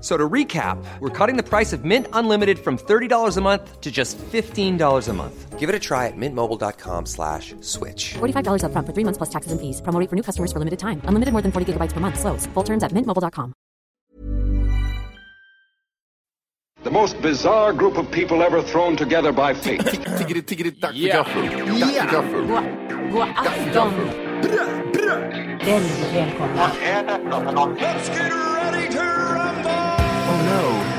F- So to recap, we're cutting the price of Mint Unlimited from $30 a month to just $15 a month. Give it a try at mintmobile.com slash switch. $45 upfront for three months plus taxes and fees. Promo rate for new customers for limited time. Unlimited more than 40 gigabytes per month. Slows. Full terms at mintmobile.com. The most bizarre group of people ever thrown together by fate. Tiggeri, tiggeri, dack för Ja. gaffel. Dack för gaffel. God afton! Väldigt välkomna. Oh no,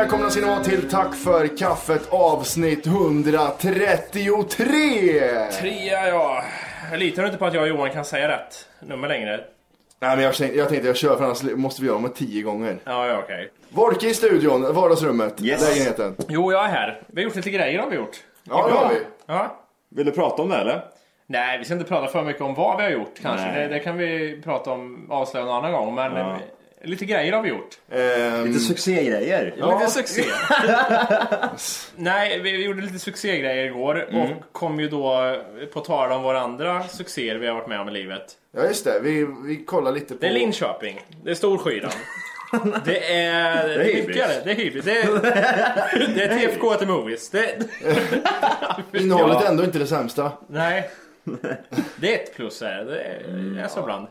välkomna ska ni vara till Tack för kaffet avsnitt 133. Trea, ja. Jag litar inte på att jag och Johan kan säga rätt nummer längre. Nej men jag tänkte, jag tänkte jag kör för annars måste vi göra med tio gånger. Ja, ja, okej. Volke i studion, vardagsrummet, Yes. lägenheten. Jo, jag är här. Vi har gjort lite grejer har vi gjort. Ja det har vi. Ja. Vill du prata om det eller? Nej, vi ska inte prata för mycket om vad vi har gjort kanske. Det, det kan vi prata om, avslöja någon annan gång. Men Ja. Lite grejer har vi gjort. Ehm, Lite succégrejer. Lite succé. Nej, vi, vi gjorde lite succégrejer igår Mm. och kom ju då på tal om våra andra succéer vi har varit med om i livet. ja just det, vi, vi kollar lite på... Det är Linköping. Det är Storskyran. Det är... Det är mycket det. Är hybris. Det är, det är TFK till Movies. Det, Innehållet är ändå inte det sämsta. nej. Det är ett plus här. Det är, det är så ibland.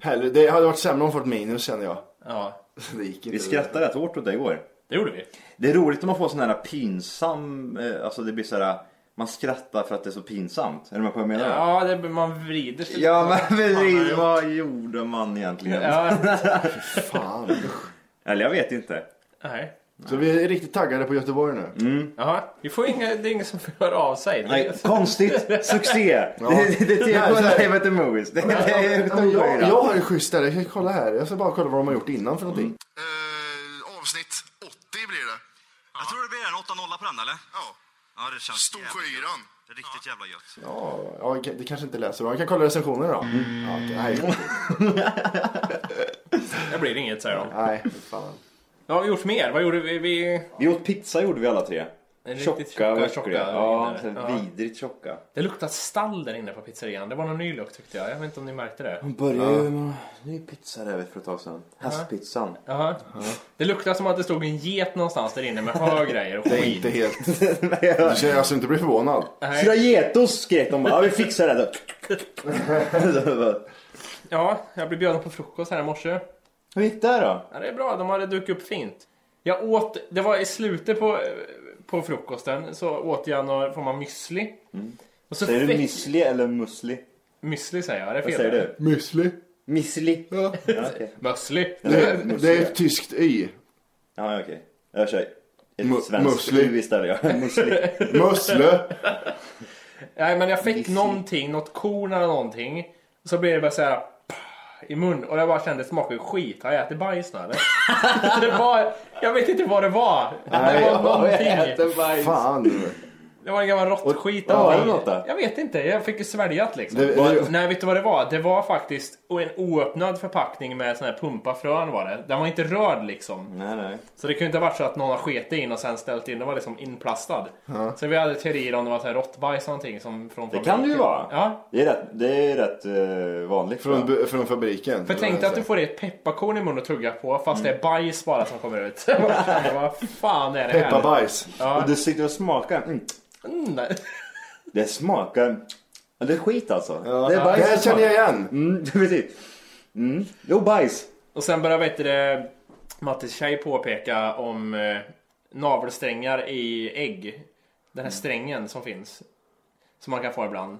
Heller, det hade varit sämre om fått minus känner jag. Ja, Det gick inte. Vi skrattade rätt hårt åt det igår. det gjorde vi. Det är roligt om man får sån här pinsam, eh, alltså det blir så här, man skrattar för att det är så pinsamt. Är du med på vad jag menar? Ja, det, man vrider sig. Ja men ja. vad gjorde man egentligen? Ja, Fan. Eller jag vet inte. nej. Så vi är riktigt taggade på Göteborg nu. Ja, vi får inga, det är ingen som hör av sig. Nej, konstigt, succé! Det, det, det, det Nej, så här- är TVT Movies. Det, det är Ja, jag, jag har ju schysst ställe, jag kan kolla här. Jag ska bara kolla vad de har gjort innan för någonting. Eh, avsnitt 80 blir det. Jag tror det blir en 8-0 på den eller? Ja. Ja det känns gött. Det är riktigt jävla gött. Ja, ja, det kanske inte läser. Jag kan kolla recensioner då. Ja, okej, nej, Det blir inget säger de. nej, fan. Vad har vi gjort mer? Vad gjorde vi? vi... Vi åt pizza gjorde vi alla tre. Tjocka, tjocka, tjocka, Ja, Ja. vidrigt tjocka. Det luktar stall där inne på pizzerian. Det var någon ny lukt tyckte jag. Jag vet inte om ni märkte det. Hon började ju med ny pizza där för ett tag sedan. Hästpizzan. Jaha. Det luktar som att det stod en get någonstans där inne med hö grejer och Det är skit. inte helt... Du ska alltså inte bli förvånad. Nej. Fragetos skrek de bara, ja, vi fixar det. Ja, jag blev bjuden på frukost här i morse. Hur gick det då? Ja, det är bra. De hade dukat upp fint. Jag åt, det var i slutet på, på frukosten så åt jag några form av müsli. Och så Säger du müsli eller musli? Müsli säger jag, det är Vad fel. säger du? Müsli. Müsli? Ja. Ja. Müsli. Det, det är ett tyskt y. Ja, okej. Jag kör ett svenskt musli. U istället. Ja. Musslö. Nej, men jag fick någonting, något korn eller någonting. Så blev det bara så här i mun och jag bara kände smakade skit. Har jag ätit bajs nu eller? det var, jag vet inte vad det var. det var någonting. Fan. Det var en gammal råttskit. Och- vad var det av- något då? Jag vet inte, jag fick ju sväljat liksom. Det- det- Nej, vet du vad det var? Det var faktiskt en oöppnad förpackning med sån här pumpafrön var det. Den var inte rörd liksom. Nej, nej. Så det kunde inte ha varit så att någon har skitit in och sen ställt in. Den var liksom inplastad. Så vi hade teorier om det var så här råttbajs eller någonting som från Det kan det ju vara. Ja. Det är rätt, det är rätt eh, vanligt. Från, bu- från fabriken. För tänk dig att du får ett pepparkorn i munnen att tugga på fast det är bajs bara som kommer ut. Vad fan är det här? Pepparbajs. Och du sitter och smakar. Mm. Mm, nej. Det smakar... Ja, det är skit alltså. Ja, det är bajs det här känner jag igen. Mm, precis. Mm. Jo, bajs. Och sen börjar vet du, det, Mattis tjej påpeka om eh, navelsträngar i ägg. Den här strängen som finns. Som man kan få ibland.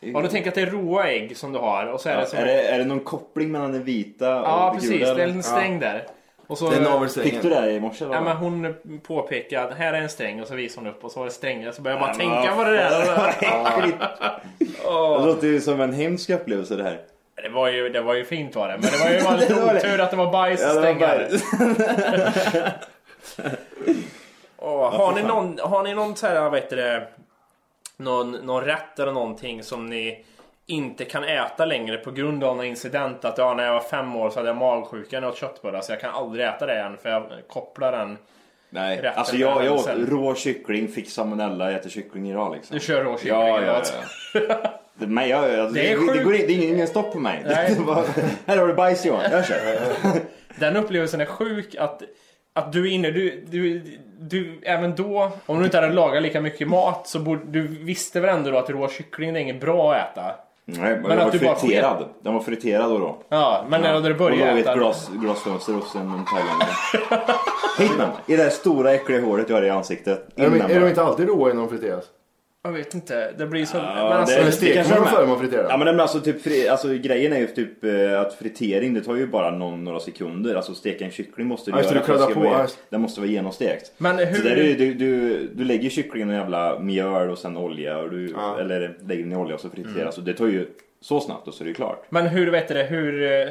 Ja, du tänker att det är råa ägg som du har och så är Ja, det som... är, det, är det någon koppling mellan det vita och ja, det precis. gula? Det är eller? en sträng där. Och så, Det är navelsträngen. Fick du det här i morse? Ja, men hon påpekade att här är en sträng och så visar hon upp och så var det strängar. Så började jag bara tänka på det där. Det låter ju som en hemsk upplevelse det här. Det var ju, det var ju fint var det. Men det var ju bara lite otur att det var bajs var strängar. Åh, har, ni någon, har ni någon så här, vad heter det, någon, någon rätt eller någonting som ni inte kan äta längre på grund av någon incident? Att ja, när jag var fem år så hade jag magsjuka när jag åt köttbullar så jag kan aldrig äta det igen för jag kopplar den. Nej, alltså jag, jag åt rå kyckling, fick salmonella, äter kyckling idag liksom. Du kör rå kyckling Ja, ja, ja. Men jag, jag, Det är det, det, går det är ingen, stopp på mig. Var, här har du bajs Johan, jag kör. Den upplevelsen är sjuk att, att du är inne, du, du, du, även då, om du inte hade lagat lika mycket mat så borde, du visste väl ändå då att rå kyckling är inget bra att äta? Nej, men, Men den att var du bara friterad. Den var friterad då. då. Ja, men när du Och då började ett äta glas, glasfönster hos en thailändare. Hitman, i det här stora äckliga håret du har i ansiktet. Är de, är de inte alltid råa innan de friteras? Jag vet inte, det blir så... Ja, men alltså, det- det steker kanske är. före man friterar? Ja men men alltså, typ, fri, alltså grejen är ju typ eh, att fritering det tar ju bara någon, några sekunder. Alltså steka en kyckling måste du Ja, göra. du på, vara- ja. Den måste vara genomstekt. Men hur- Så där är du, du, du lägger kycklingen i jävla mjöl och sen olja. Och du, Ja. Eller lägger den i olja och så friteras. Mm. Så det tar ju så snabbt och så är det ju klart. men hur vet du det, hur, eh,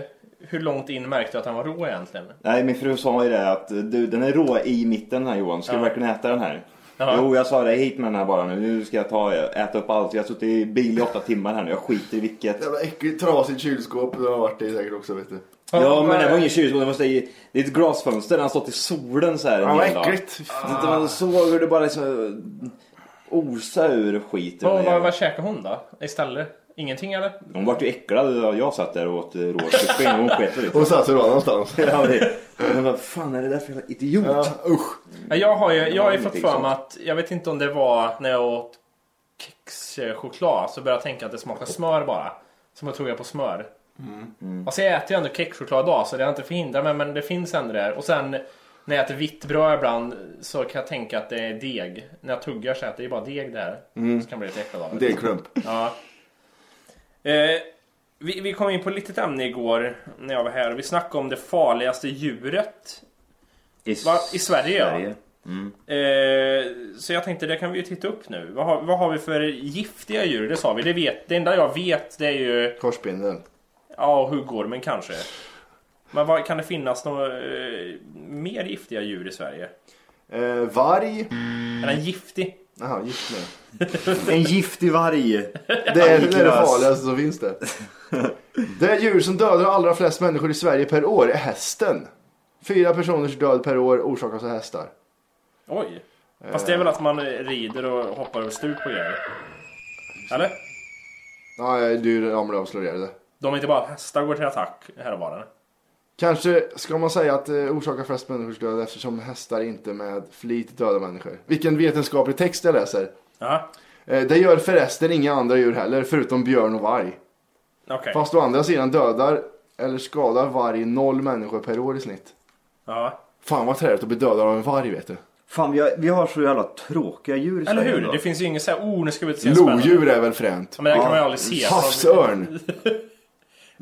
hur långt in märkte du att den var rå egentligen? Nej min fru sa ju det att du, den är rå i mitten här Johan. Ska du Ja. verkligen äta den här? Ja. Jo jag sa det hit med den här bara nu. Nu ska jag ta, äta upp allt. Jag har suttit i bil i åtta timmar här nu. Jag skiter i vilket. Jävla äckligt trasigt kylskåp du har varit i säkert också vet du. Ja, men det var ingen kylskåp, det var så- det är ett glasfönster, den har stått i solen så här en Ja, vad hel dag. äckligt. Det Man såg hur det bara liksom osa ur skit. Vad, vad, vad käkade hon då? Istället? Ingenting eller? Hon vart ju äcklad jag satt där och åt eh, rå kyckling och hon sket väl Hon satt sig då någonstans. Ja, det- Men vad fan är det där för jävla idiot? Ja, usch. Ja, Jag har ju, jag har ju fått för mig att, jag vet inte om det var när jag åt kexchoklad så började jag tänka att det smakar smör bara. Som jag tog jag på smör. Mm. Alltså jag äter ju ändå kexchoklad idag så det har inte förhindrat mig men det finns ändå där. Och sen när jag äter vitt bröd ibland så kan jag tänka att det är deg. När jag tuggar så äter jag bara deg där. Mm. Så kan jag bli lite äcklad av det. Degklump. Ja. Eh, vi, vi kom in på ett litet ämne igår när jag var här. Vi snackade om det farligaste djuret I, Va? I Sverige, ja. Sverige. Eh, så jag tänkte det kan vi ju titta upp nu. Vad har, vad har vi för giftiga djur? Det sa vi. Det, vet, det enda jag vet det är ju Korsbindeln. ja, huggormen kanske. Men vad, kan det finnas några eh, mer giftiga djur i Sverige? Eh, varg. Är den giftig? Jaha, gift med. En giftig varg. Det är, det är det farligaste som finns det. Det djur som dödar allra flest människor i Sverige per år är hästen. Fyra personers död per år orsakas av hästar. Oj. Fast det är väl att man rider och hoppar över stup och grejer? Eller? Ja, du ramlade av och slår ihjäl det. De är inte bara hästar går till attack här och var. Kanske ska man säga att det orsakar flest människors död eftersom hästar inte med flit dödar människor. Vilken vetenskaplig text jag läser. Ja, Eh, Det gör förresten inga andra djur heller, förutom björn och varg. okej. Fast å andra sidan dödar eller skadar varg noll människor per år i snitt. Ja. Fan vad träligt att bli dödad av en varg vet du. Fan vi har, vi har så jävla tråkiga djur i Eller Sverige hur? ändå. Det finns ju inget såhär, oh nu ska vi se. Lodjur är väl fränt. Ja, Men det kan man ju aldrig se. Havsörn.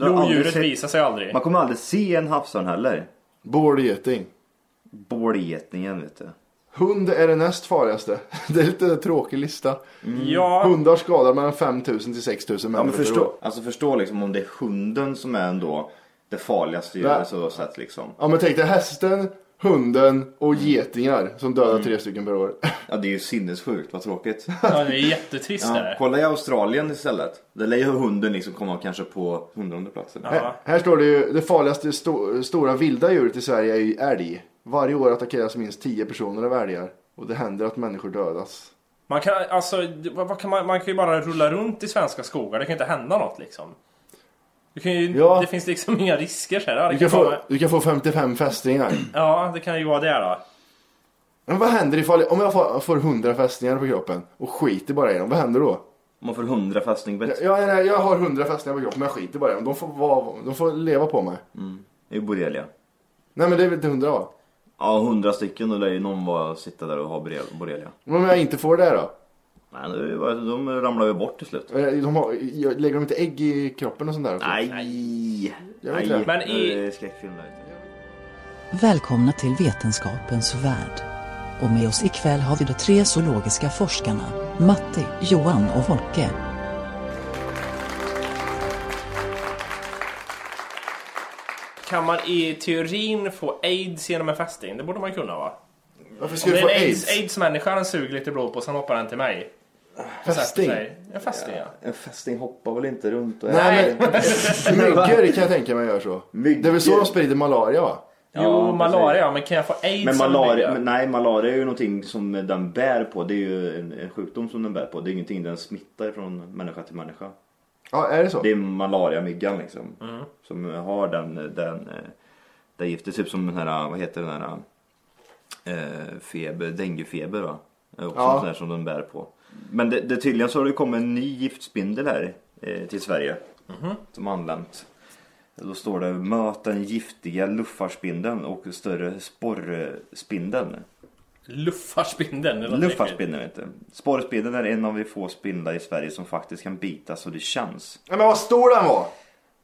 Lodjuret sett- visar sig aldrig. Man kommer aldrig se en havsörn heller. Bålgeting. Bålgetningen vet du. Hund är det näst farligaste. Det är lite tråkig lista. Ja, Hundar skadar mellan 5000 till 6000 Ja men människor per förstå, alltså förstå liksom om det är hunden som är ändå det farligaste djuret så sett liksom. Ja men tänk dig hästen, hunden och getingar som dödar tre stycken per år. Ja, det är ju sinnessjukt, vad tråkigt. Ja, det är jättetrist Ja, det. kolla i Australien istället. Där lär ju hunden liksom komma kanske på hundrade platsen. Här, här står det ju, det farligaste sto, stora vilda djuret i Sverige är ju älg. Varje år attackeras minst 10 personer av älgar. Och det händer att människor dödas. Man kan, alltså, vad vad kan man, man kan ju bara rulla runt i svenska skogar. Det kan inte hända något liksom. Du kan ju, Ja. Det finns liksom inga risker så här. Ja, Du kan, kan få, du kan få 55 fästingar. Ja, det kan ju vara det då. Men vad händer ifall, om jag får, får 100 fästingar på kroppen och skiter bara i dem, vad händer då? Man får hundra fästingbett. Jag, jag, jag har 100 fästingar på kroppen men jag skiter bara i dem. De får, vara, de får leva på mig. Det är ju borrelia. Nej men det är väl inte 100 va? Ja, hundra stycken och lär ju någon vara sitta där och ha borre- borrelia. Men om jag inte får det då? Nej, det de ramlar ju bort till slut. Eh, De har, jag- lägger de inte ägg i kroppen och sånt där? också? Nej! Jag vet Nej, inte. Men i-. Välkomna till Vetenskapens värld. Och med oss ikväll har vi de tre zoologiska forskarna Matti, Johan och Volke. Kan man i teorin få aids genom en fästing? Det borde man kunna va? Varför Om ska du få aids? aids, aids-människa suger lite blod på, sen hoppar den till mig. Fästing? En fästing ja. En fästing hoppar väl inte runt och Nej men myggor kan jag tänka mig gör så. Myggor. Det är väl så de sprider malaria va? Jo, Ja, malaria, men kan jag få aids Men malaria, men nej, malaria är ju någonting som den bär på. Det är ju en, en sjukdom som den bär på. Det är ingenting den smittar från människa till människa. Ja, är det så? Det är malariamyggan liksom. Mm. som har den, den, det giftet. Typ som den här, vad heter den här eh, feber, denguefeber va? Det är också Ja. ja. sån där som den bär på. Men det, det tydligen så har det kommit en ny giftspindel här eh, till Sverige. Mhm. Som anlänt. Då står det möt den giftiga luffarspindeln och större sporrspindeln. Luffarspindeln eller. Luffarspindeln vet du. Sporrspindeln är en av de få spindlar i Sverige som faktiskt kan bita så det känns. Nej, men vad stor den var!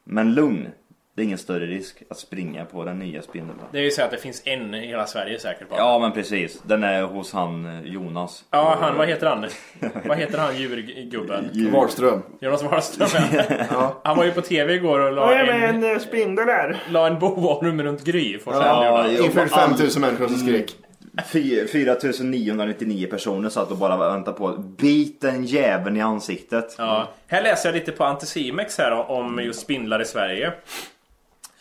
Men lugn. Det är ingen större risk att springa på den nya spindeln. Det är ju så att det finns en i hela Sverige säkert bara. Ja men precis. Den är hos han eh, Jonas. Ja, han, vad heter han? vad heter han djurgubben? Wahlström. Jonas Wahlström ja. Han var ju på TV igår och la en, eh, spindel där. la en boarm runt Gry. Ja, Inför all- 5000 människor som skrek. Fy- 4999 personer satt och bara väntade på bit den jäveln i ansiktet. Ja. Här läser jag lite på Anticimex här om just spindlar i Sverige.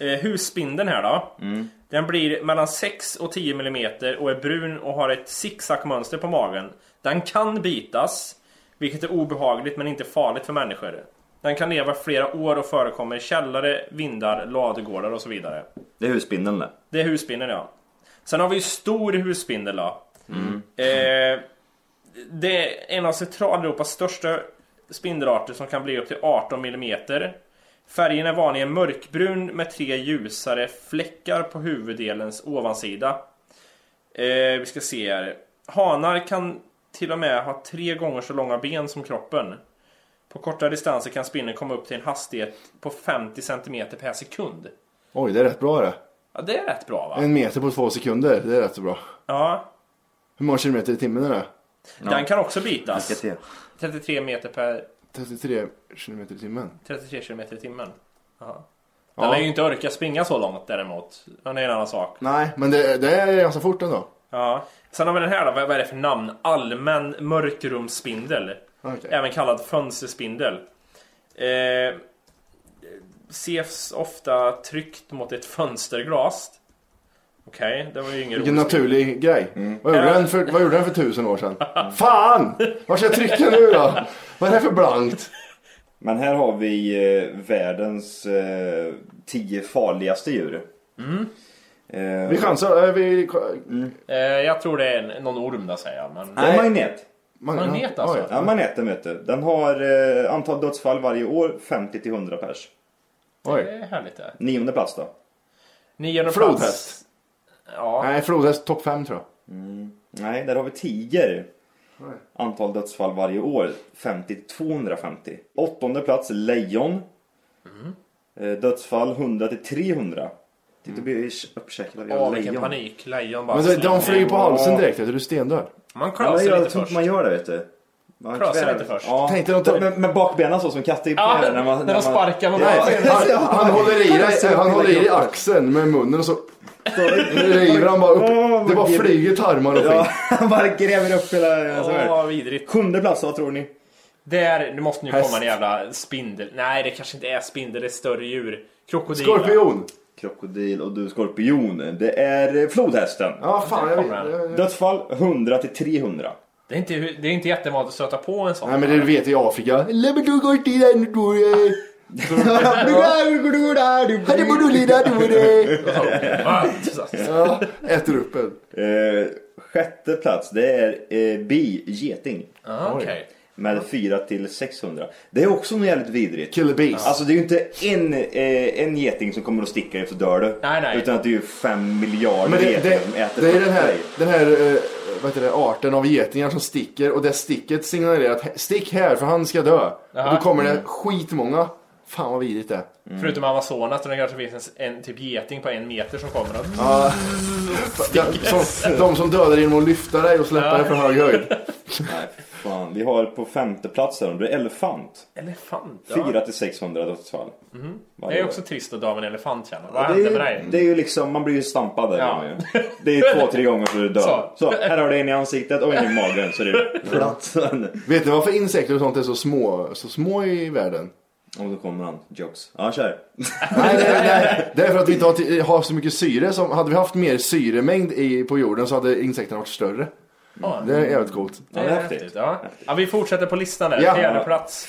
Eh, husspindeln här då. Den blir mellan 6 och 10 mm och är brun och har ett zigzagmönster på magen. Den kan bitas, vilket är obehagligt men inte farligt för människor. Den kan leva flera år och förekommer i källare, vindar, ladugårdar och så vidare. Det är husspindeln det. Det är husspindeln ja. Sen har vi ju stor husspindel då. Eh, det är en av Centraleuropas största spindelarter som kan bli upp till 18 mm. Färgen är vanligen mörkbrun med tre ljusare fläckar på huvuddelens ovansida. Eh, vi ska se här. Hanar kan till och med ha tre gånger så långa ben som kroppen. På korta distanser kan spindeln komma upp till en hastighet på 50 cm per sekund. Oj, det är rätt bra det. Ja, det är rätt bra va? En meter på två sekunder, det är rätt så bra. Ja, Hur många kilometer i timmen är det? Den kan också bitas. Lycka till. 33 meter per 33 kilometer i timmen. 33 km i timmen. Jaha. Den Ja. lär ju inte orka springa så långt däremot. Det är en annan sak. Nej, men det, det är ganska fort ändå. Ja. Sen har vi den här då. Vad är det för namn? Allmän mörkrumsspindel. Okej. Även kallad fönsterspindel. Eh, ses ofta tryckt mot ett fönsterglas. Okej, det var ju ingen Vilken naturlig grej. Mm. Vad, gjorde den för, vad gjorde den för tusen år sedan? Fan! Var ska jag trycka nu då? Vad är det för blankt? Men här har vi eh, världens eh, tio farligaste djur. Mm. Eh, Vi chansar. eh, Vi, Eh, jag tror det är en, någon orm där säger jag. Men... Det är magnet. man, Magnet alltså? oj. Ja, magneten vet du. Den har eh, antal dödsfall varje år 50 till 100 pers. Det Oj. är härligt det. Nionde plats då? Nionde Flodhäst. plats. Ja. Nej, flodhäst topp fem tror jag. Nej, där har vi tiger. Oj. Antal dödsfall varje år 50 till 250. Åttonde plats lejon. Eh, dödsfall 100 till 300. Titta, du blir uppkäkad av Åh, vilken lejon. panik. Lejon bara Men de, de flyger på halsen direkt, du. Är stendöd. Man Ja, jag lite först. man gör det vet du. Man Klöser lite först. Ja. Tänkte de med, med bakbenen så som katter Ja, när man, när de sparkar Nej, basen. han, han håller i dig, han håller i axeln med munnen och så Nu river han bara upp. Åh, Det bara flyger tarmar och Ja, skit. han bara gräver upp hela... Åh, vidrigt. Sjunde plats, vad tror ni? Där, det måste nu Häst. komma en jävla spindel. Nej, det kanske inte är spindel, det är större djur. Krokodil. Skorpion. Krokodil och du skorpion. Det är eh, flodhästen. Ja, fan. Jag, kommer jag, jag, Dödsfall 100 till 300. Det är inte, det är inte jättevanligt att stöta på en sån. Nej men det vet vi i Afrika. Till den då. Hade Ja, äter upp en. Eh, sjätte plats, det är eh, bi, geting. Ah, Okej. Med 4 till 600. Det är också något jävligt vidrigt. Killer bees. Alltså det är ju inte en, eh, en geting som kommer att sticka dig så dör du. Nej, nej. Utan att det är ju fem miljarder Men det, getingar det, som äter det är den här, den här eh, vad heter det, arten av getingar som sticker och det sticket signalerar att stick här för han ska dö. Och då kommer det skitmånga. Fan vad vidrigt det är. Förutom Amazonas där det kanske finns en, en typ geting på en meter som kommer och... Ja, som, de som dödar genom att lyfta dig och släppa Ja. dig från hög höjd. Nej, fan. Vi har på femte plats här, det är elefant. Elefant? Ja. 4 till 600 dödsfall. Det är också trist att dö av en elefant känner Vad Ja, hände det, med är, dig? ju- det är ju liksom, man blir ju stampad där. Ja. ju. Det är två, tre gånger så är du död. Så. Så. här har du en i ansiktet och en i magen så är det platt. Vet ni varför insekter och sånt är så små, så små i världen? Och då kommer han. Jokes. Ja, kör. Nej, det, det, det är för att vi inte har, har så mycket syre. Som, hade vi haft mer syremängd i, på jorden så hade insekterna varit större. Ja, Det är jävligt coolt. det Ja, det är häftigt. Ja. ja, vi fortsätter på listan där. Ja. Fjärde plats.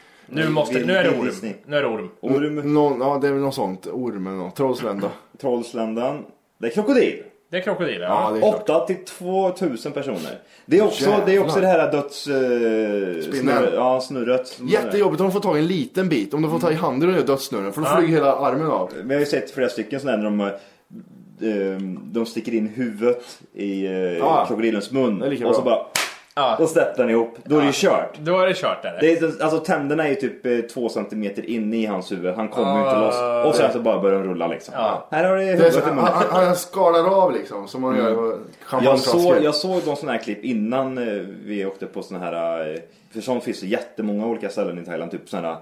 Nu, måste, nu är det orm. Nu är det orm. Orm, Någon, ja, det är väl något sånt. Orm eller något. Trollslända. Trollsländan. Det är krokodil. Det är krokodil, Ja, ja. det är klart. 8 till 2000 personer. Det är också, Jävlar. det, är också det här döds... Uh, Spinnen. ja, snurret. Jättejobbigt om de får tag i en liten bit. Om de får ta i handen och gör dödssnurren. För då flyger hela armen av. Vi har ju sett flera stycken sådana när de, eh, de sticker in huvudet i eh, Ja. krokodilens mun. Och så bra. bara... Ja. Då släpper den ihop. Då är det ju kört. Då är det kört där. Det är, alltså tänderna är ju typ eh, två centimeter inne i hans huvud. Han kommer ju inte Ah. loss. Och sen så bara börjar de rulla liksom. Ja. Här har du Det är huvudet så, i han, munnen. han, han skalar av liksom. Som man gör på Jag champagneflaskor. såg, jag såg någon sån här klipp innan eh, vi åkte på såna här, eh, för sånt finns det jättemånga olika ställen i Thailand, typ såna här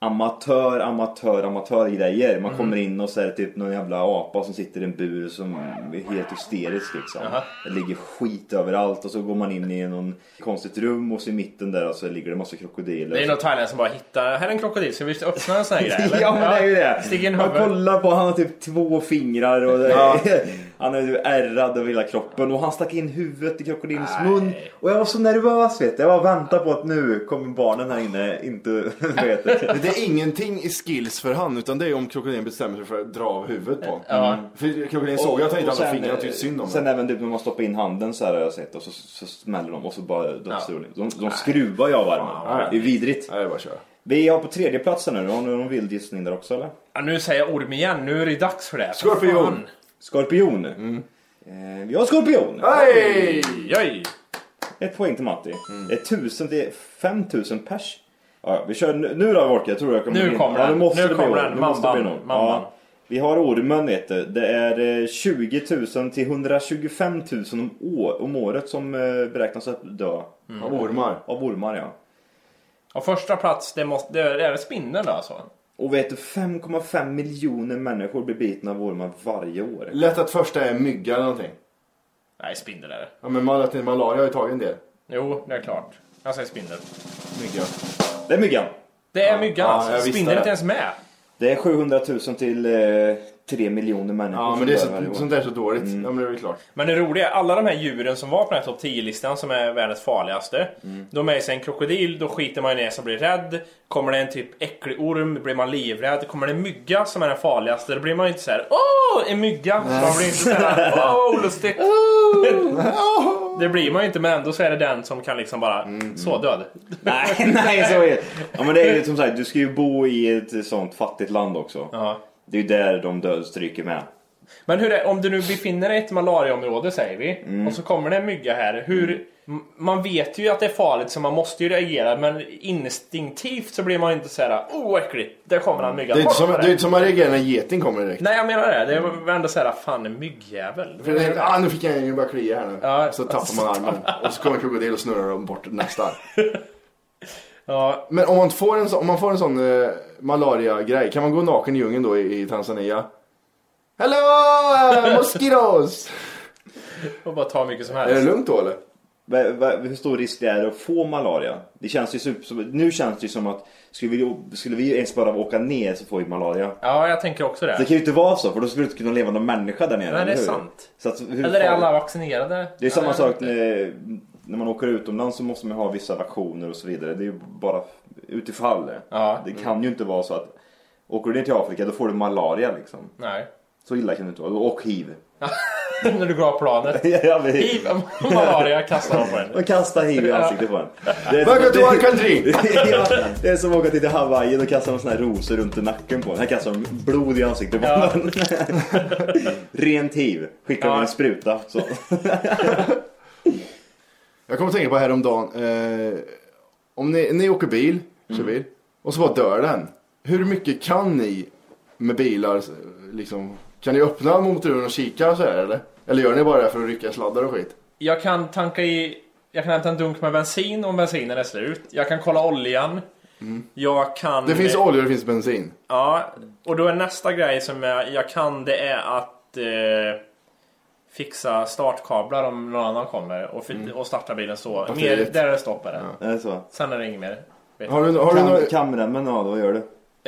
amatör, amatör, amatör grejer. Man kommer in och är det typ någon jävla apa som sitter i en bur som är helt hysterisk liksom. Jaha. Det ligger skit överallt och så går man in i någon konstigt rum och så i mitten där så ligger det massa krokodiler. Det är någon thailändsk som bara hittar, här är en krokodil, ska vi öppna en sån här grej eller? Ja men det är ju det. Man kollar på han har typ två fingrar och det, Ja. Han är ju ärrad över hela kroppen och han stack in huvudet i krokodilens mun. Och jag var så nervös vet du. Jag var väntar på att nu kommer barnen här inne inte vet det. Det är ingenting i skills för han utan det är om krokodilen bestämmer sig för att dra av huvudet på. Ja. För krokodilen såg ju att han inte Och hade sen, fingrar och tyckte synd om Sen det. även typ när man stoppar in handen så här har jag sett och så, så smäller de och så bara dödsrulling. Ja. De, de skruvar ju av armen. Det är vidrigt. Nej, det är bara att köra. Vi har på tredje platsen nu. Har ni någon vild gissning där också eller? Ja, nu säger jag orm igen, nu är det dags för det. Skorpion. Fan. Skorpion. Eh, vi har skorpion. Hej! Ett poäng till Matti. Mm. Ett tusen till 5000 pers. Ja, vi kör nu, nu då Wolke, jag tror jag kommer Nu in. kommer ja, den. Nu måste Nu kommer den. Mamman. Ja. Vi har ormen vet du. Det är eh, 20 000 till 125 000 om, år, om året som eh, beräknas att dö. Mm. Av ormar. Av ormar ja. Och första plats, det, måste, det är spindeln då alltså? Och vet du 5,5 miljoner människor blir bitna av ormar varje år. Lätt att första är mygga eller någonting. Nej, spindel är det. Ja men mal- malaria har ju tagit en del. Jo, det är klart. Jag säger spindel. Mygga. Det är myggan. Det är myggan Ja, alltså. Spinner det. inte ens med. Det är 700 000 till eh, 3 miljoner människor Ja, men det är varje så, år. sånt där är så dåligt. Mm. Ja, men det är väl klart. Men det roliga är alla de här djuren som var på den här topp 10-listan som är världens farligaste. Mm. De är så en krokodil, då skiter man ner sig och blir rädd. Kommer det en typ äcklig orm blir man livrädd. Kommer det en mygga som är den farligaste, då blir man ju inte så här: Åh, en mygga! Man blir inte såhär, åh, lustigt. det blir man ju inte, men ändå så är det den som kan liksom bara, så död. Nej, nej så är det. Ja men det är ju som sagt, du ska ju bo i ett sånt fattigt land också. Ja. Det är ju där de dödstryker med. Men hur är, om du nu befinner dig i ett malariaområde säger vi Mm. och så kommer det en mygga här. Hur, m- man vet ju att det är farligt så man måste ju reagera men instinktivt så blir man ju inte såhär oh vad äckligt, där kommer en mygga. Det är inte som, det är inte som man reagerar när en geting kommer direkt. Nej jag menar det, det var ändå såhär fan en myggjävel. För det är, ah, nu fick jag en börja klia här nu. Ja. Så tappar man armen. Och så kommer en krokodil och snurrar dem bort nästa. Ja, Men om man får en, så- om man får en sån eh, malaria-grej, kan man gå naken i djungeln då i, i Tanzania? Hello! Mosquitoes! och bara ta mycket som är det helst. lugnt då eller? Va- va- Hur stor risk det är att få malaria? Det känns ju som- nu känns det ju som att skulle vi, skulle vi ens bara åka ner så får vi malaria. Ja jag tänker också Det det. kan ju inte vara så för då skulle du inte kunna leva någon människa där nere. Nej det är sant. Så att, hur Eller är alla vaccinerade? Det är samma sak. När, man åker utomlands så måste man ha vissa vaktioner och så vidare. Det är ju bara utifall det. Ja. Det kan ju inte vara så att åker du ner till Afrika då får du malaria liksom. Nej. Så illa kan det inte vara. Och hiv. När du går av planet. Ja, men- Hiv, malaria kastar de på en. Man kastar hiv i ansiktet på en. Det är- Welcome to our country! ja, det är som att åka till Hawaii och kastar de såna här rosor runt i nacken på en. Här kastar de blod i ansiktet på en. Rent hiv. Skickar de Ja. en spruta. Så. Jag kommer att tänka på häromdagen. Eh, om ni, ni åker bil, kör Mm. bil, och så bara dör den. Hur mycket kan ni med bilar, liksom, kan ni öppna motorn och kika så här eller? Eller gör ni bara det för att rycka sladdar och skit? Jag kan tanka i... Jag kan hämta en dunk med bensin om bensinen är slut. Jag kan kolla oljan. Jag kan... Mm. Det finns olja och det finns bensin. Ja, och då är nästa grej som jag, jag kan det är att eh, fixa startkablar om någon annan kommer och, fi- och starta bilen så. Mer, där är det stopp är det. Så? Sen är det inget mer. Har du, har du Kam, några... kamremmen, ja vad gör du?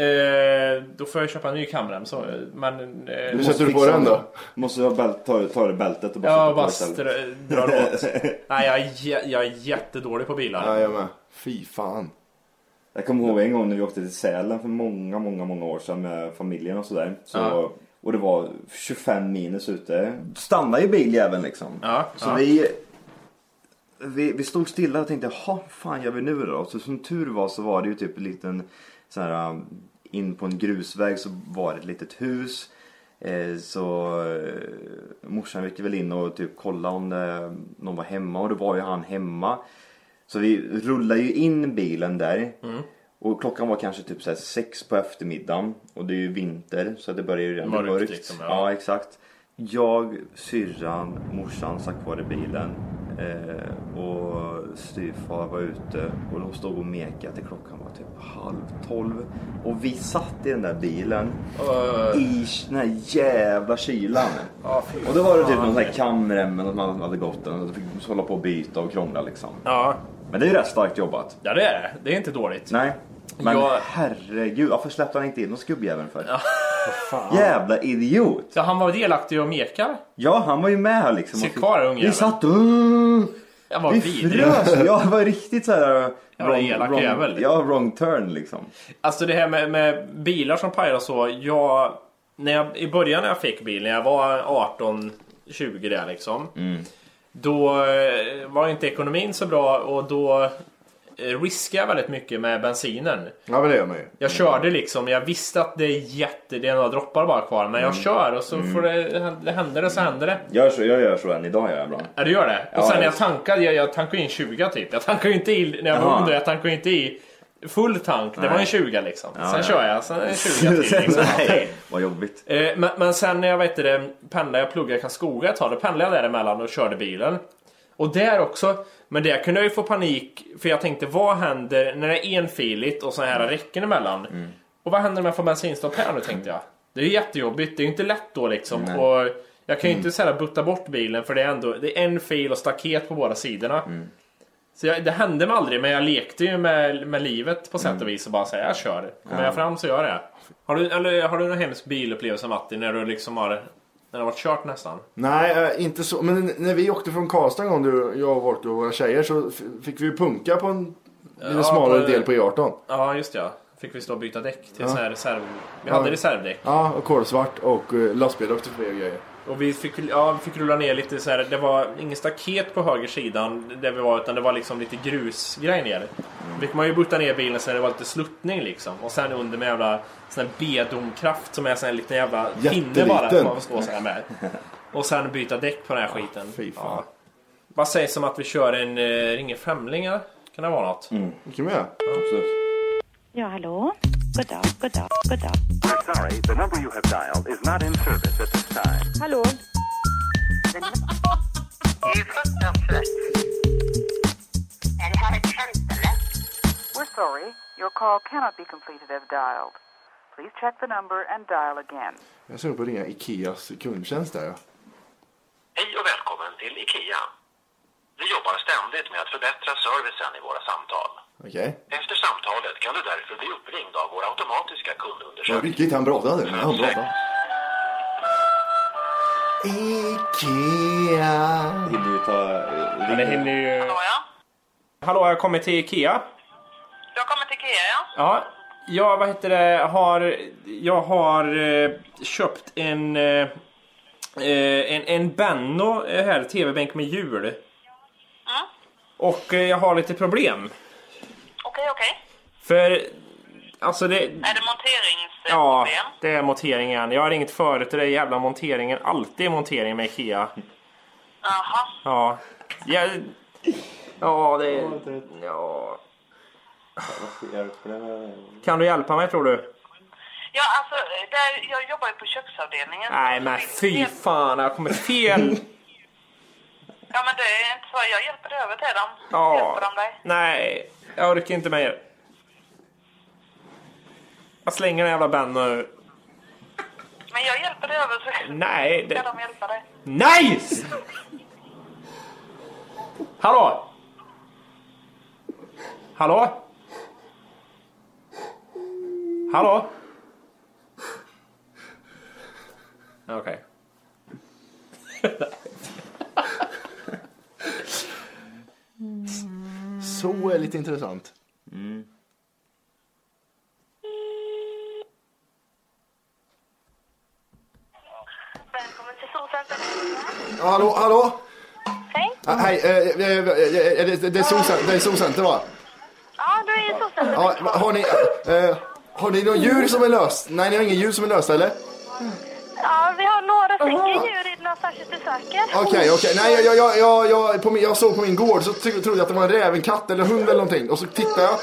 Eh, då får jag köpa en ny kamrem så, men... Eh, Hur sätter du på den då? Måste bält, ta, ta det bältet och bara på bara drar åt. Nej, jag är, jä- jag är jättedålig på bilar. Ja, jag med. Fy fan. Jag kommer ihåg en gång när vi åkte till Sälen för många, många, många år sedan med familjen och sådär. Så, Ja. Och det var 25 minus ute. Stanna i biljäveln liksom. Ja, Så ja. vi, vi, vi stod stilla och tänkte, jaha, vad fan gör vi nu då? Så som tur var så var det ju typ en liten så här, um, in på en grusväg så var det ett litet hus. Eh, så eh, morsan gick väl in och typ kollade om det, någon var hemma och då var ju han hemma. Så vi rullade ju in bilen där. Mm. Och klockan var kanske typ så sex på eftermiddagen. Och det är ju vinter så det börjar ju redan bli Mörkt, liksom, ja. ja. exakt. Jag, syrran, morsan satt kvar i bilen. Eh, och styvfar var ute och de stod och mekade till klockan var typ halv tolv. Och vi satt i den där bilen Uh, i den här jävla kylan. fy Och då var det typ någon sån här kamrem eller man hade gått den och då fick hålla på och byta och krångla liksom. Ja, Men det är ju rätt starkt jobbat. ja, det är det. Det är inte dåligt. Nej. Men Jag- herregud, varför släppte han inte in någon skubbjäveln för? Jävla idiot! Så han var delaktig och mekar? Ja, han var ju med här liksom. Sitt kvar, ungjävel. Vi satt och... Jag var Vi vidrig. frös! Ja, det var riktigt så här... Jävla elak jävel. Ja, wrong turn liksom. Alltså det här med, med bilar som pajar och så. Jag, när jag, I början när jag fick bil, när jag var 18-20 där liksom. Då eh, var inte ekonomin så bra och då eh, riskade jag väldigt mycket med bensinen. Ja, men det gör man ju. Jag körde liksom, jag visste att det är jätte, det är några droppar bara kvar. Men jag kör och så får det, det händer det så händer det. Gör så, jag gör så än idag gör jag ibland. Ja du gör det? Ja, och sen när jag jag- tankade, jag, jag tankade in 20 typ. Jag tankade ju inte i, när jag var ung då, jag tankade ju inte i full tank. Det Nej. var en 20 liksom. Ja, sen ja. kör jag, sen en 20 till liksom. Nej, vad jobbigt. Eh, men, men sen när jag vet det, pendlade, jag pluggade i Karlskoga ett tag, då pendlade jag däremellan och körde bilen. Och där också, men där kunde jag ju få panik, för jag tänkte vad händer när det är enfiligt och så här räcken emellan? Och vad händer om jag får bensinstopp här nu tänkte jag. Det är ju jättejobbigt, det är ju inte lätt då liksom. Nej. Och jag kan ju inte så här butta bort bilen för det är ändå det är en fil och staket på båda sidorna. Så jag, det hände mig aldrig, men jag lekte ju med, med livet på sätt Mm. och vis och bara säga jag kör. Kommer Ja. jag fram så gör jag det. Har du, eller, har du någon hemsk bilupplevelse Matti, när du liksom har, när det varit kört nästan? Nej, eh, inte så. Men när vi åkte från Karlstad en gång, du, jag och Volker och våra tjejer, så fick vi ju punka på en lite Ja, smalare på- del på E18. Ja, just det. ja. Fick vi stå och byta däck till Ja. sån här reserv... Vi Ja. hade reservdäck. Ja, och kolsvart och förbi och grejer. Och vi fick, ja, vi fick rulla ner lite så här. Det var ingen staket på höger sidan där vi var utan det var liksom lite grusgrej ner. Då fick man ju butta ner bilen så det var lite sluttning liksom. Och sen under med jävla sån här B-domkraft som är sån här liten jävla pinne bara som man får stå så här med. Och sen byta däck på den här skiten. Fy fan. Ja. Vad sägs om att vi kör en uh, ringer främlingar? Kan det vara något? Mm. Det kan vi göra. Absolut. Ja, hallå? God dag, god dag, god dag. Sorry, the number you have dialed is not in service at this time. Hallå? Det är fruktansvärt. Är det här ett skämt eller? We're sorry. Your call cannot be completed as dialed. Please check the number and dial again. Jag såg på att ringa Ikeas kundtjänst där. Hej och välkommen till IKEA. Vi jobbar ständigt med att förbättra servicen i våra samtal. Okej. Efter samtalet kan du därför bli uppringd av vår automatiska kundundersökning. riktigt han pratade. Men han pratade. Ikea. Hinner ju ta... Ja, det hinner ju... Hallå ja? Hallå, jag har kommit till Ikea. Du har kommit till Ikea ja? Ja, jag vad heter det, har, jag har eh, köpt en, eh, eh, en, en Benno eh, här, tv-bänk med hjul. Mm. Och eh, jag har lite problem. Okej, okej. För, alltså det... Är det monteringsproblem? Ja, det är monteringen. Jag har ringt förut och det är jävla monteringen. Alltid montering med Ikea. Jaha. Ja. Jag, ja, det... Ja. Kan du hjälpa mig tror du? Ja, alltså, där, jag jobbar ju på köksavdelningen. Nej men fy fan, jag kommit fel. Ja, men det är inte så. Jag hjälper över till dem. Ja. Hjälper de dig? Nej, jag orkar inte mer. Jag slänger den jävla Benno nu. Men jag hjälper dig över så Nej, det- ska de hjälpa dig. Nice! Hallå? Hallå? Hallå? Okej. Så är lite intressant. Välkommen till Solcenter. Ja, Hallå, hallå? Hej. Ah, hej, eh, eh, eh, eh, det, det är Solcenter, det är Solcenter va? Ja, du är i Solcenter. Ja, har ni, eh, har ni några djur som är löst? Nej, ni har inga djur som är lösta eller? Ja, vi har några stycken djur något särskilt du söker. Okej, okej. Nej, jag, jag, jag, jag, på min, jag såg på min gård så tro- trodde jag att det var en räv, en katt eller en hund eller någonting. Och så tittade jag.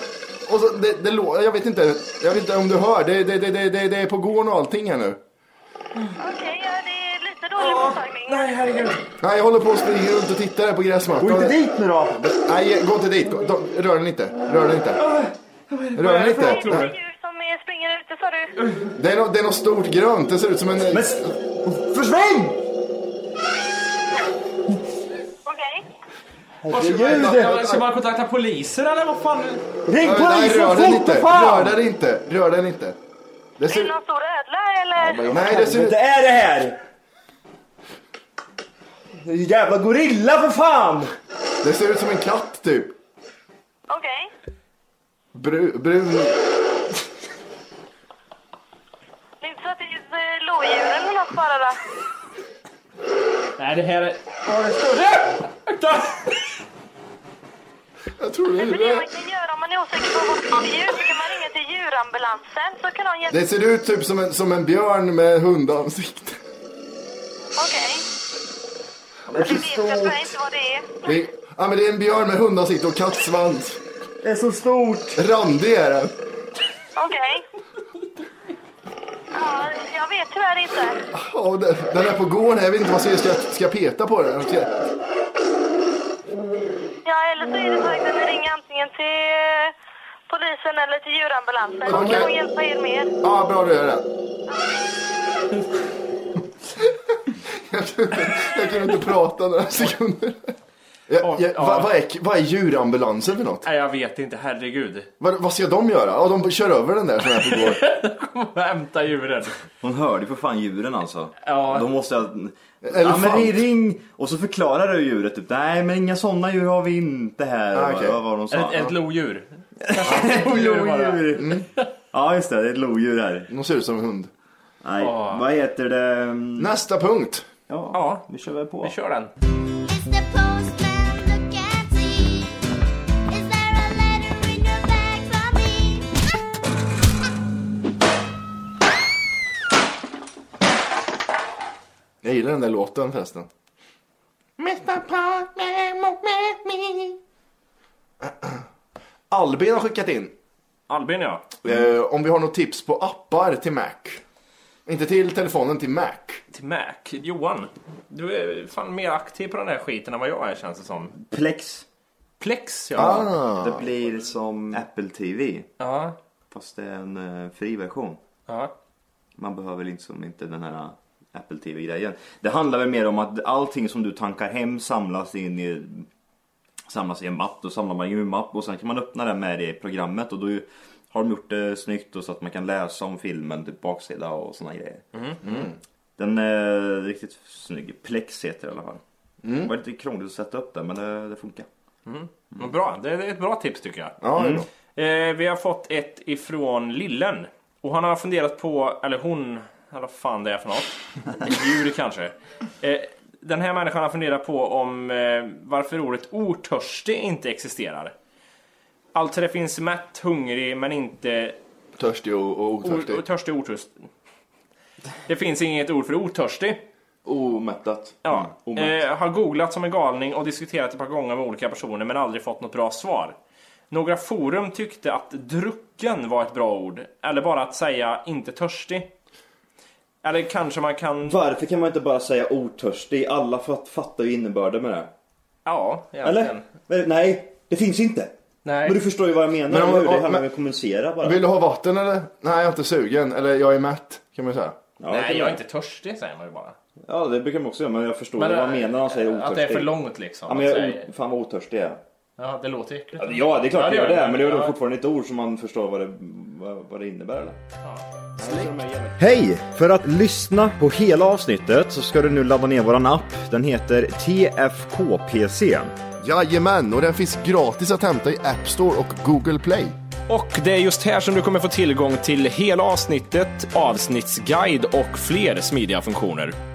Och så, det, det, lå- jag vet inte, jag vet inte om du hör. Det, det, det, det, det, det är på gården och allting här nu. Okej, ja, det är lite dålig mottagning. Nej, herregud. Nej, jag håller på att springa runt och titta här på gräsmattan. Gå inte dit nu då! Nej, gå inte dit. Gå- då- Rör den inte. Rör den inte. Rör den inte. Det är djur som är, springer ute, sa du? Det är, något, det är något stort grönt. Det ser ut som en... Men försvinn! Herregud! Ska man kontakta poliser eller vad fan? Ring Nej, polisen rör den fort inte. fan! Rör den inte. Rör den inte. Det Är ser... det någon stor ödla eller? Nej, det ser ut... Vad är det här? Det är en jävla gorilla för fan! Det ser ut som en katt typ. Okej. Bru, brun... Det är inte så att det är eh, lodjur eller något bara då? Nej, det här är... Åh, det är större! Akta! Jag tror det Det är man kan göra om man är osäker på vad det är djur så kan man ringa till djurambulansen så kan de hjälpa. Det ser ut typ som en, som en björn med hundansikte. Okej. Det vet jag tyvärr inte vad det är. Det är, ja, men det är en björn med hundansikte och kattsvans. Det är så stort. Randig är den. Okej. Ja, jag vet tyvärr inte. Ja, den, den är på gården. Jag vet inte vad jag ska, ska peta på den. Ska- Ja, eller så är det så att ni ringer antingen till eh, polisen eller till djurambulansen. De kan nog hjälpa er mer. Ja, bra du gör det. Jag kunde, jag kunde inte prata några sekunder. Ja, ja, vad, vad, är, vad är djurambulansen för något? Nej, jag vet inte, herregud. Vad, vad ska de göra? Ja, de kör över den där som är på går. Hämta djuren. Hon hörde ju för fan djuren alltså. Ja. Då måste jag... Elefant. Ja, men ring! Och så förklarar du djuret typ. Nej men inga sådana djur har vi inte här. Ah, okej. Vad var de sa? Ett, ett lodjur. Ett lodjur. Ja just det, det är ett lodjur här. De ser ut som en hund. Nej, Åh. vad heter det? Nästa punkt. Ja, Ja, vi kör väl på. vi kör den. Jag gillar den där låten förresten. Albin har skickat in. Albin ja. Eh, om vi har något tips på appar till Mac. Inte till telefonen, till Mac. Till Mac. Johan, du är fan mer aktiv på den här skiten än vad jag är känns det som. Plex. Plex ja. Ah. Det blir som Apple TV. Ja. Fast det är en eh, fri version. ja. Man behöver liksom inte den här Apple TV-grejen. Det handlar väl mer om att allting som du tankar hem samlas in i samlas i en mapp. Då samlar man ju en mapp och sen kan man öppna den med det programmet och då har de gjort det snyggt och så att man kan läsa om filmen, typ baksida och såna grejer. Den är riktigt snygg. Plex heter det i alla fall. Det var lite krångligt att sätta upp den men det, det funkar. Men Bra, det är ett bra tips tycker jag. Ja, bra. Eh, vi har fått ett ifrån Lillen. Och han har funderat på, eller hon, eller vad fan det är för något. Djur kanske. Eh, den här människan har funderat på om eh, varför ordet otörstig inte existerar. Alltså det finns mätt, hungrig men inte Törstig och, och otörstig. o- törstig och otörstig. Det finns inget ord för otörstig. Omättat. Ja, omätt. eh, har googlat som en galning och diskuterat ett par gånger med olika personer men aldrig fått något bra svar. Några forum tyckte att drucken var ett bra ord, eller bara att säga inte törstig. Eller kanske man kan... Varför kan man inte bara säga otörstig? Alla fatt, fattar ju innebörden med det. Ja, egentligen. Eller? Nej, det finns inte. Nej. Men du förstår ju vad jag menar. Men om- eller hur? det om- handlar men- om att kommunicera bara. Vill du ha vatten eller? Nej, jag är inte sugen. Eller jag är mätt, kan man ju säga. Ja, det Nej, jag är man- inte törstig säger man ju bara. Ja, det brukar man också göra. Men jag förstår Men, vad man eh, menar när han säger otörstig. Att det är för långt liksom. Ja, men att jag säga- o- fan vad otörstig jag är. Ja, det låter äckligt. Ja, det är klart Ja, det gör det. Men det är ja. då fortfarande ett ord som man förstår vad det, vad, vad det innebär. Eller? Hej! För att lyssna på hela avsnittet så ska du nu ladda ner våran app. Den heter TFKPC. Jajamän, och den finns gratis att hämta i App Store och Google Play. Och det är just här som du kommer få tillgång till hela avsnittet, avsnittsguide och fler smidiga funktioner.